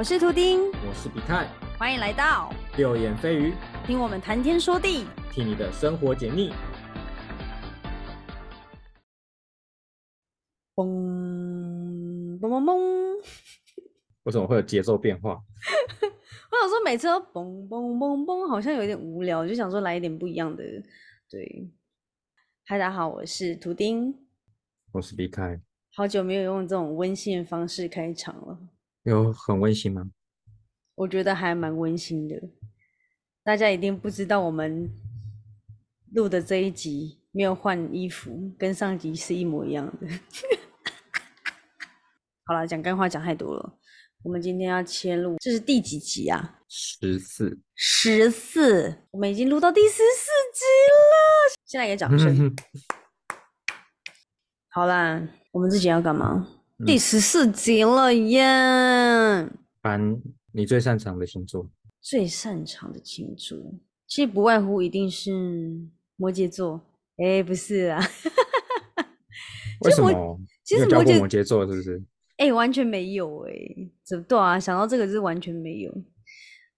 我是图丁，我是比泰，欢迎来到六眼飞鱼，听我们谈天说地。替你的生活解腻。嘣嘣嘣嘣！为什么会有节奏变化？我想说每次都嘣嘣嘣嘣，好像有点无聊，就想说来一点不一样的。对，嗨，大家好，我是图丁，我是比泰，好久没有用这种温馨的方式开场了，有很温馨吗？我觉得还蛮温馨的。大家一定不知道我们录的这一集没有换衣服，跟上集是一模一样的。好了，讲干话讲太多了，我们今天要切入，这是第几集啊？十四，十四，我们已经录到第十四集了。现在给掌声。好啦，我们自己要干嘛？第十四集了耶！搬你最擅长的星座，最擅长的星座，其实不外乎一定是摩羯座。哎，不是啊，为什么？其实摩羯摩羯座是不是？哎，完全没有哎，怎对啊？想到这个是完全没有。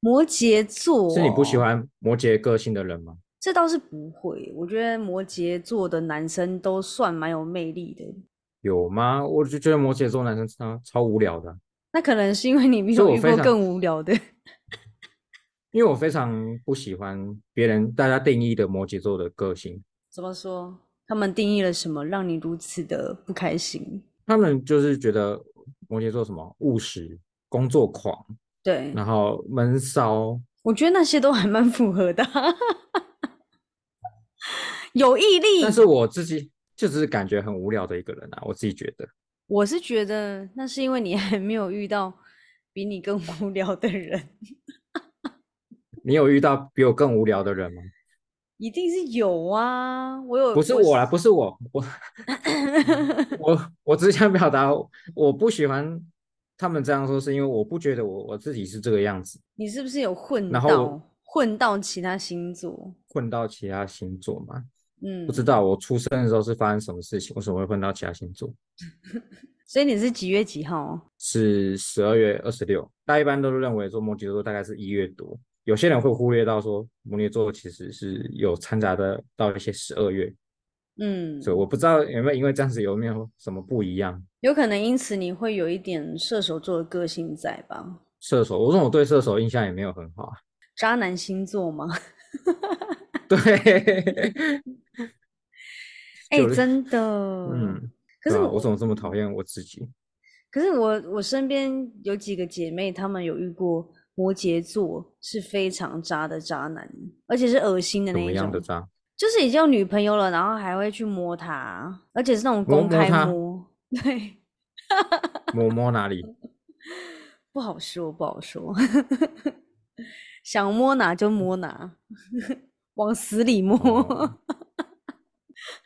摩羯座是你不喜欢摩羯个性的人吗？这倒是不会，我觉得摩羯座的男生都算蛮有魅力的。有吗？我就觉得摩羯座男生超超无聊的。那可能是因为你没有遇过更无聊的。因为我非常不喜欢别人大家定义的摩羯座的个性。怎么说？他们定义了什么，让你如此的不开心？他们就是觉得。摩羯座什么务实、工作狂，对，然后闷骚，我觉得那些都还蛮符合的，有毅力。但是我自己就只是感觉很无聊的一个人啊，我自己觉得。我是觉得那是因为你还没有遇到比你更无聊的人。你有遇到比我更无聊的人吗？一定是有啊，我有不是我啦，不是我，我我我只想表达，我不喜欢他们这样说，是因为我不觉得我我自己是这个样子。你是不是有混到混到其他星座？混到其他星座吗？嗯，不知道我出生的时候是发生什么事情，为什么会混到其他星座？所以你是几月几号？是十二月二十六。大家一般都是认为说摩羯座大概是一月多。有些人会忽略到说摩羯座其实是有掺杂的到一些十二月，嗯，所以我不知道有没有因为这样子有没有什么不一样？有可能因此你会有一点射手座的个性在吧？射手，我说我对射手印象也没有很好。渣男星座吗？对，哎，真的，嗯，可是我怎么这么讨厌我自己？可是我我身边有几个姐妹，她们有遇过。摩羯座是非常渣的渣男，而且是恶心的那一种。的渣？就是已经有女朋友了，然后还会去摸她，而且是那种公开摸。对，摸摸哪里？不好说，不好说。想摸哪就摸哪，往死里摸。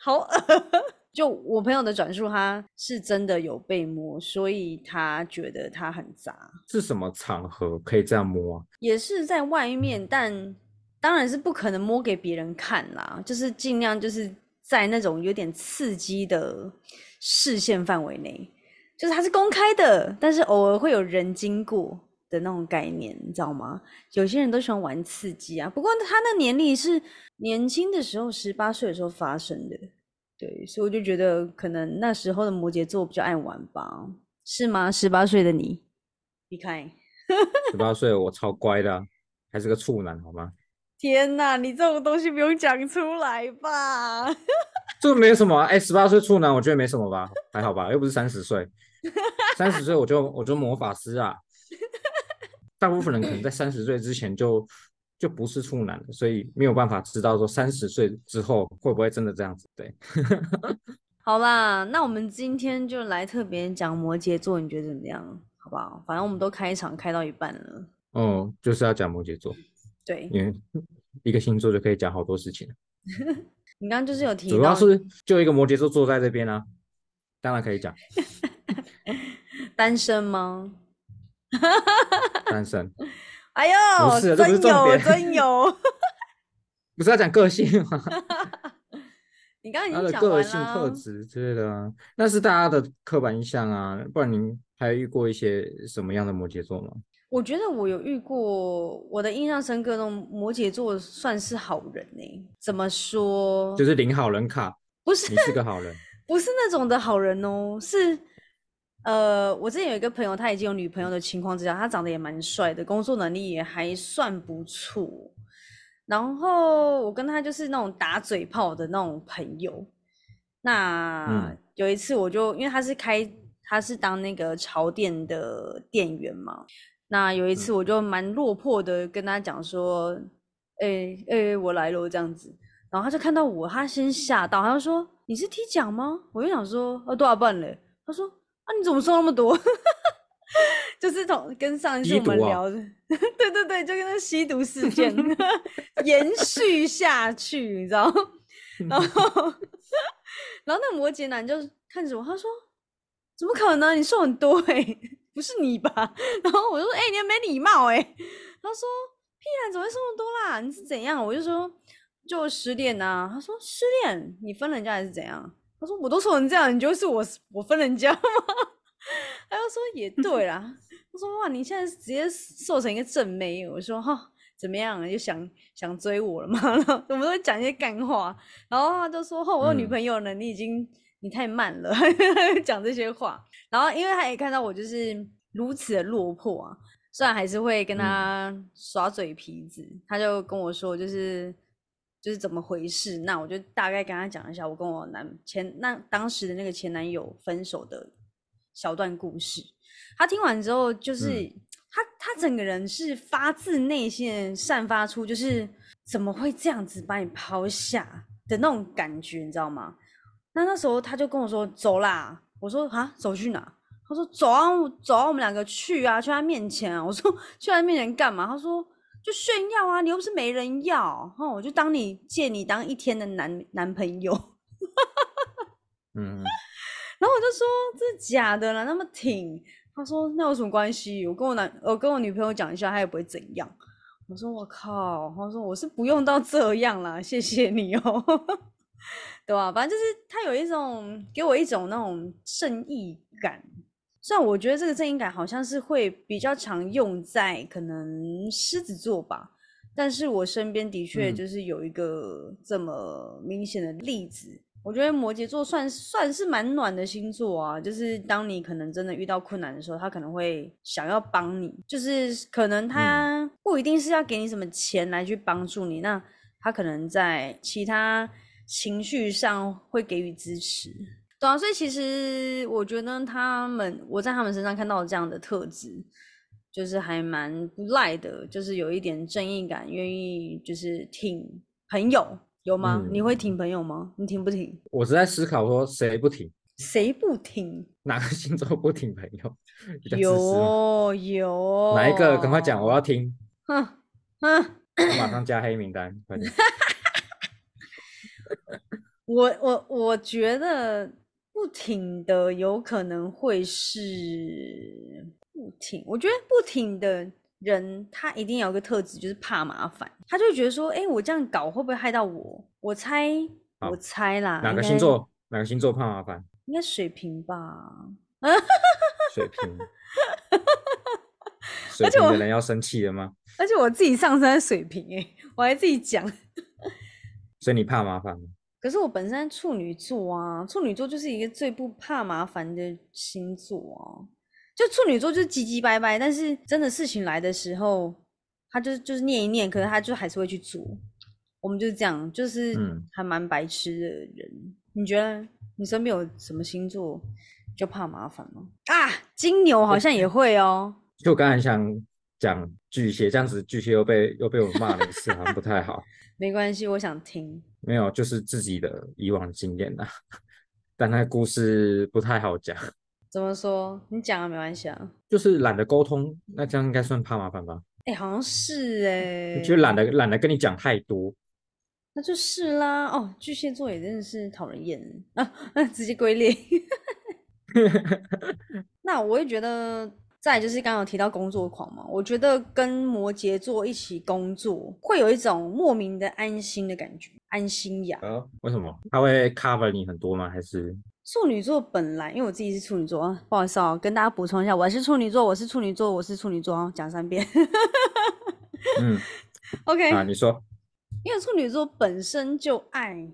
好恶。就我朋友的转述，他是真的有被摸，所以他觉得他很杂。是什么场合可以这样摸？啊也是在外面，但当然是不可能摸给别人看啦。就是尽量就是在那种有点刺激的视线范围内，就是它是公开的，但是偶尔会有人经过的那种概念，你知道吗？有些人都喜欢玩刺激啊。不过他那年龄是年轻的时候，十八岁的时候发生的。对，所以我就觉得可能那时候的摩羯座比较爱玩吧，是吗？十八岁的你，你看，十八岁我超乖的，还是个处男，好吗？天哪，你这种东西不用讲出来吧？这没什么，哎，十八岁处男，我觉得没什么吧，还好吧，又不是三十岁，三十岁我就我就魔法师啊，大部分人可能在三十岁之前就。就不是处男所以没有办法知道说三十岁之后会不会真的这样子。对，好啦，那我们今天就来特别讲摩羯座，你觉得怎么样？好不好？反正我们都开场开到一半了。哦，就是要讲摩羯座。对，因为一个星座就可以讲好多事情。你刚刚就是有提到，主要是就一个摩羯座坐在这边啊，当然可以讲。单身吗？单身。哎呦，不是，真有真有，不是要讲个性吗？你刚刚已经讲完的个性特。质之类的啊，那是大家的刻板印象啊。不然您还有遇过一些什么样的摩羯座吗？我觉得我有遇过，我的印象深刻的那种摩羯座算是好人呢、怎么说？就是领好人卡，不是你是个好人。不是那种的好人哦，是呃，我之前有一个朋友，他已经有女朋友的情况之下，他长得也蛮帅的，工作能力也还算不错。然后我跟他就是那种打嘴炮的那种朋友。那嗯有一次我就因为他是开他是当那个潮店的店员嘛，那有一次我就蛮落魄的跟他讲说，哎、哎、我来了这样子。然后他就看到我，他先吓到，他就说：“你是踢奖吗？”我就想说：“呃，多少半嘞？”他说：“啊，你怎么瘦那么多？” 就是同跟上一次我们聊的，对对对，就跟那吸毒事件 延续下去，你知道？然后，然后那个摩羯男就看着我，他说：“怎么可能？你瘦很多哎、不是你吧？”然后我就说：“哎、你很没礼貌哎、他说：“屁啦，怎么会瘦那么多啦？你是怎样？”我就说：“就失恋呐。”他说：“失恋？你分人家还是怎样？”他说：“我都瘦成这样，你觉得是我我分人家吗？” 他又说：“也 对啦。”他说：“哇，你现在直接瘦成一个正妹。”我说：“哈，怎么样？又想想追我了吗？” 然后我们都会讲一些干话，然后他就说：“哦，我有女嗯朋友了，你已经你太慢了。”讲这些话，然后因为他也看到我就是如此的落魄啊，虽然还是会跟嗯他耍嘴皮子，他就跟我说就是就是怎么回事。那我就大概跟他讲一下我跟我男前那当时的那个前男友分手的小段故事。他听完之后，就是、嗯他他整个人是发自内心散发出就是怎么会这样子把你抛下的那种感觉，你知道吗？那那时候他就跟我说走啦，我说啊走去哪？他说走啊走啊，我们两个去啊，去他面前啊。我说 去他面前干嘛？他说就炫耀啊，你又不是没人要，哦，我就当你借你当一天的男男朋友。嗯，然后我就说这是假的啦，那么挺。他说那有什么关系？我跟我男我跟我女朋友讲一下，他也不会怎样。我说我靠，他说我是不用到这样啦，谢谢你哦，对吧、反正就是他有一种给我一种那种正义感。虽然我觉得这个正义感好像是会比较常用在可能狮子座吧，但是我身边的确嗯就是有一个这么明显的例子。我觉得摩羯座算算是蛮暖的星座啊，就是当你可能真的遇到困难的时候，他可能会想要帮你，就是可能他不一定是要给你什么钱来去帮助你，那他可能在其他情绪上会给予支持。对啊，所以其实我觉得他们，我在他们身上看到这样的特质，就是还蛮不赖的，就是有一点正义感，愿意就是挺朋友，有吗？你会嗯挺朋友吗？你挺不挺？我是在思考说谁不挺，谁不挺？哪个星座不挺朋友？有有，哪一个？赶快讲，我要听，哼哼，我马上加黑名单，快点。我我我觉得不挺的有可能会是不挺，我觉得不挺的人他一定有一个特质，就是怕麻烦，他就会觉得说，哎、我这样搞会不会害到我？我猜，我猜啦，哪个？星座？哪个星座怕麻烦？应该水瓶吧。水瓶。水而且我瓶的人要生气了吗？而且我自己上升在水瓶、哎，我还自己讲。所以你怕麻烦吗？可是我本身处女座啊，处女座就是一个最不怕麻烦的星座啊。就处女座就是唧唧掰掰，但是真的事情来的时候，他就是就是念一念，可是他就还是会去做。我们就是这样，就是嗯还蛮白痴的人。你觉得你身边有什么星座就怕麻烦吗？啊，金牛好像也会哦。就我刚才想讲巨蟹，这样子巨蟹又被又被我骂了一次，好像不太好。没关系，我想听。没有，就是自己的以往经验呐、但那个故事不太好讲，怎么说？你讲啊，没关系啊。就是懒得沟通，那这样应该算怕麻烦吧？哎、好像是哎、就懒得懒得跟你讲太多，那就是啦。哦，巨蟹座也真的是讨人厌啊，啊 直接归类。那我也觉得，再就是刚刚有提到工作狂嘛，我觉得跟摩羯座一起工作会有一种莫名的安心的感觉，安心呀。呃，为什么？他会 cover 你很多吗？还是处女座本来，因为我自己是处女座啊，不好意思啊，跟大家补充一下，我是处女座，我是处女座，我是处女座啊，讲三遍。嗯 OK，啊？你说因为处女座本身就爱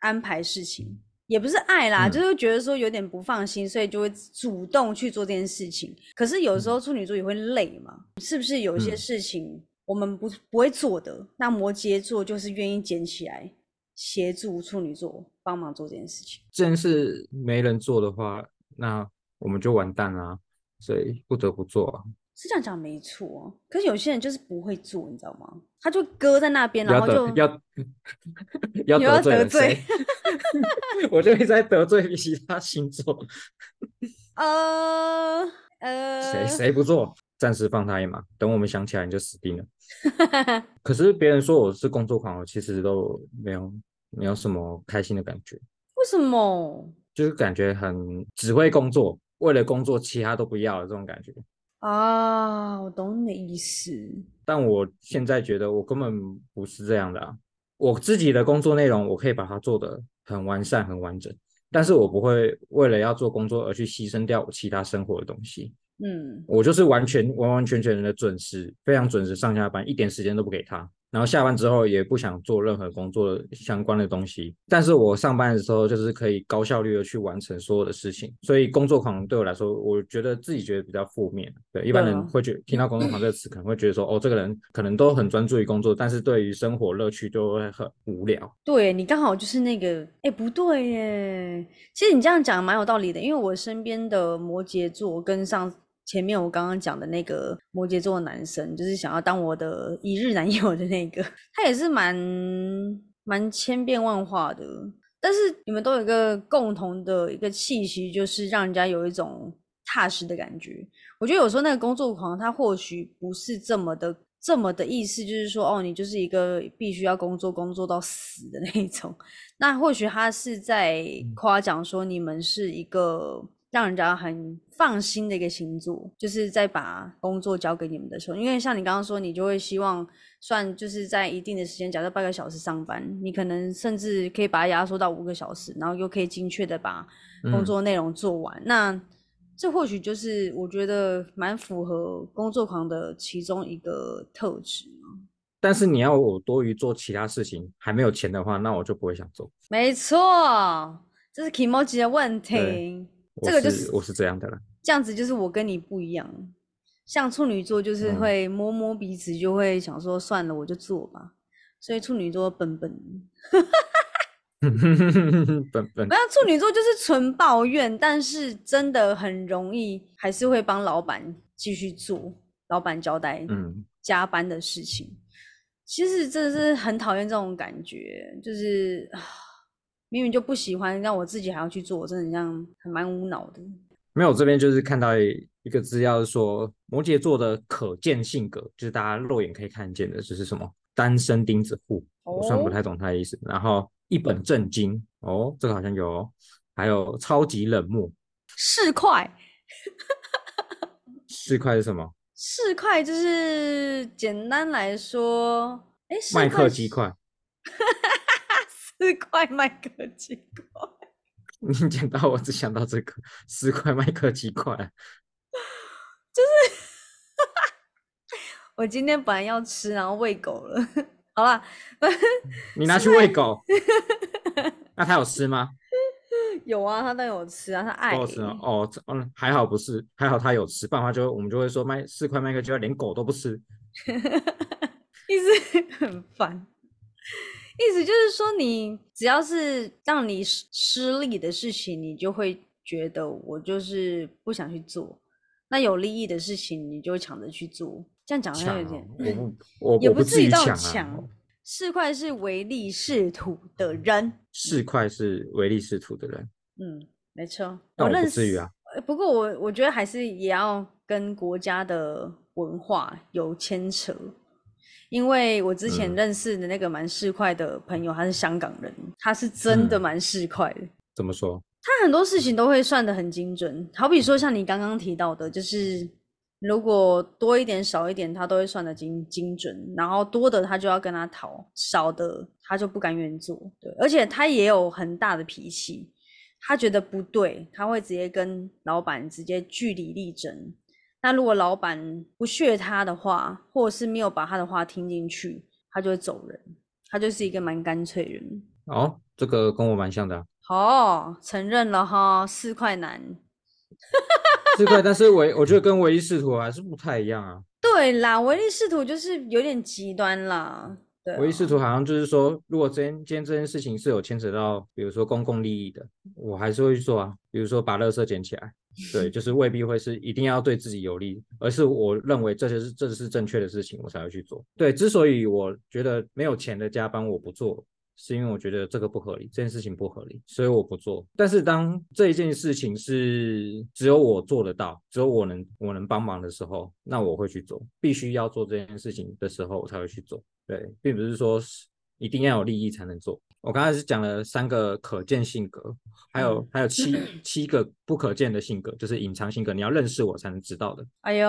安排事情，也不是爱啦，嗯就是会觉得说有点不放心，所以就会主动去做这件事情。可是有时候处女座也会累嘛，是不是有一些嗯事情我们不不会做的，那摩羯座就是愿意捡起来协助处女座帮忙做这件事情。这件事没人做的话，那我们就完蛋啦，所以不得不做啊。是这样讲没错，可是有些人就是不会做，你知道吗？他就搁在那边，然要后就要 要有要得罪？我就一直在得罪其他星座，呃呃，谁谁不做，暂时放他一马，等我们想起来你就死定了。可是别人说我是工作狂，我其实都没有没有什么开心的感觉，为什么就是感觉很只会工作，为了工作其他都不要的这种感觉。啊？我懂你的意思。但我现在觉得我根本不是这样的啊！我自己的工作内容，我可以把它做得很完善、很完整，但是我不会为了要做工作而去牺牲掉我其他生活的东西。嗯，我就是完全完完全全的准时，非常准时上下班，一点时间都不给他。然后下班之后也不想做任何工作相关的东西，但是我上班的时候就是可以高效率的去完成所有的事情。所以工作狂对我来说，我觉得自己觉得比较负面。对，一般人会觉得听到工作狂这个词，可能会觉得说，哦，这个人可能都很专注于工作，但是对于生活乐趣就会很无聊。对你刚好就是那个，哎，不对耶。其实你这样讲蛮有道理的，因为我身边的摩羯座跟上前面我刚刚讲的那个摩羯座的男生，就是想要当我的一日男友的那个，他也是蛮蛮千变万化的。但是你们都有一个共同的一个气息，就是让人家有一种踏实的感觉。我觉得有时候那个工作狂，他或许不是这么的这么的意思，就是说哦，你就是一个必须要工作工作到死的那一种。那或许他是在夸奖说你们是一个让人家很放心的一个星座，就是在把工作交给你们的时候，因为像你刚刚说，你就会希望算就是在一定的时间，假设半个小时上班，你可能甚至可以把它压缩到五个小时，然后又可以精确的把工嗯作内容做完。那这或许就是我觉得蛮符合工作狂的其中一个特质。但是你要我多余做其他事情还没有钱的话，那我就不会想做。没错，这是 Kimoji 的问题。我这个就是是我是这样的了。这样子，就是我跟你不一样。像处女座就是嗯会摸摸鼻子，就会想说算了，我就做吧。所以处女座笨笨，笨笨没有处女座就是纯抱怨，但是真的很容易还是会帮老板继续做老板交代嗯，加班的事情。其实真的是很讨厌这种感觉，就是啊明明就不喜欢，让我自己还要去做，真的这样还蛮无脑的。没有，这边就是看到一一个资料是说，摩羯座的可见性格，就是大家肉眼可以看见的，就是什么单身钉子户，我算不哦太懂他的意思。然后一本正经，哦，这个好像有哦，还有超级冷漠，市块，市块是什么？市块就是简单来说，哎，麦克鸡块。四块麦克鸡块，你讲到我只想到这个四块麦克鸡块，就 是我今天本来要吃，然后喂狗了。好了，你拿去喂狗，那它有吃吗？有啊，他都有吃啊，他爱、都有吃哦。还好不是，还好他有吃，不然的话就我们就会说麦四块麦克鸡块连狗都不吃。意思很烦。意思就是说，你只要是让你失失利的事情，你就会觉得我就是不想去做；那有利益的事情，你就会抢着去做。这样讲好像有抢点也我不至于到抢啊抢。。市侩是唯利是图的人，市侩是唯利是图的人，嗯，没错。但我认识于啊。呃不过我我觉得还是也要跟国家的文化有牵扯，因为我之前嗯认识的那个蛮市侩的朋友，他是香港人，他是真的嗯蛮市侩的。怎么说？他很多事情都会算得很精准，好比说像你刚刚提到的，就是如果多一点少一点，他都会算得精精准，然后多的他就要跟他讨，少的他就不甘愿做。对，而且他也有很大的脾气，他觉得不对，他会直接跟老板直接据理力争。那如果老板不屑他的话，或者是没有把他的话听进去，他就会走人。他就是一个蛮干脆人。哦，这个跟我蛮像的啊。哦，承认了哈，四块男。四块，但是唯 我觉得跟唯利是图还是不太一样啊。对啦，唯利是图就是有点极端啦。对、唯利是图好像就是说，如果今天今天这件事情是有牵扯到，比如说公共利益的，我还是会去做啊。比如说把垃圾捡起来，对，就是未必会是一定要对自己有利，而是我认为这些是这是正确的事情，我才会去做。对，之所以我觉得没有钱的加班我不做。是因为我觉得这个不合理，这件事情不合理，所以我不做。但是当这一件事情是只有我做得到，只有我能我能帮忙的时候，那我会去做。必须要做这件事情的时候，我才会去做。对，并不是说一定要有利益才能做。我刚才是讲了三个可见性格，还有还有七七个不可见的性格，就是隐藏性格，你要认识我才能知道的。哎呦，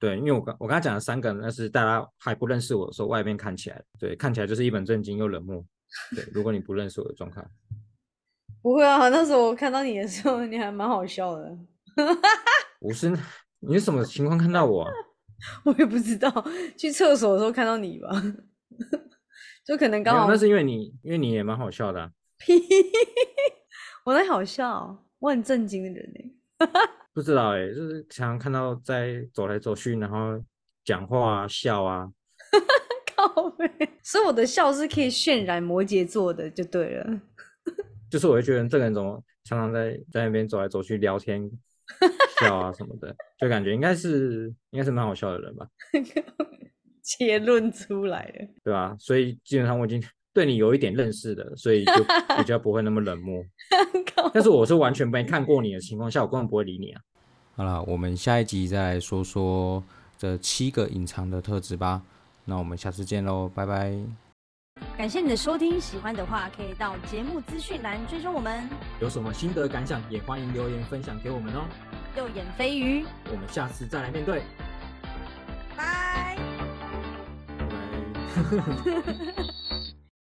对，因为我刚我刚才讲了三个，那是大家还不认识我的时候，外面看起来，对，看起来就是一本正经又冷漠。对，如果你不认识我的状态，不会啊。那时候我看到你的时候，你还蛮好笑的。不是，你是什么情况看到我？我也不知道，去厕所的时候看到你吧。就可能刚好，那是因为你，因为你也蛮好笑的。我在好笑，我很震惊的人哎。不知道哎，就是常常看到在走来走去，然后讲话啊笑啊。所以我的笑是可以渲染摩羯座的，就对了。就是我会觉得这个人怎么常常在在那边走来走去聊天、笑啊什么的，就感觉应该是应该是蛮好笑的人吧。结论出来了，对吧？所以基本上我已经对你有一点认识的，所以就比较不会那么冷漠。但是我是完全没看过你的情况下，我根本不会理你啊。好了，我们下一集再来说说这七个隐藏的特质吧。那我们下次见喽，拜拜！感谢你的收听，喜欢的话可以到节目资讯栏追踪我们。有什么心得感想，也欢迎留言分享给我们哦。右眼飞鱼，我们下次再来面对。ハハハハ。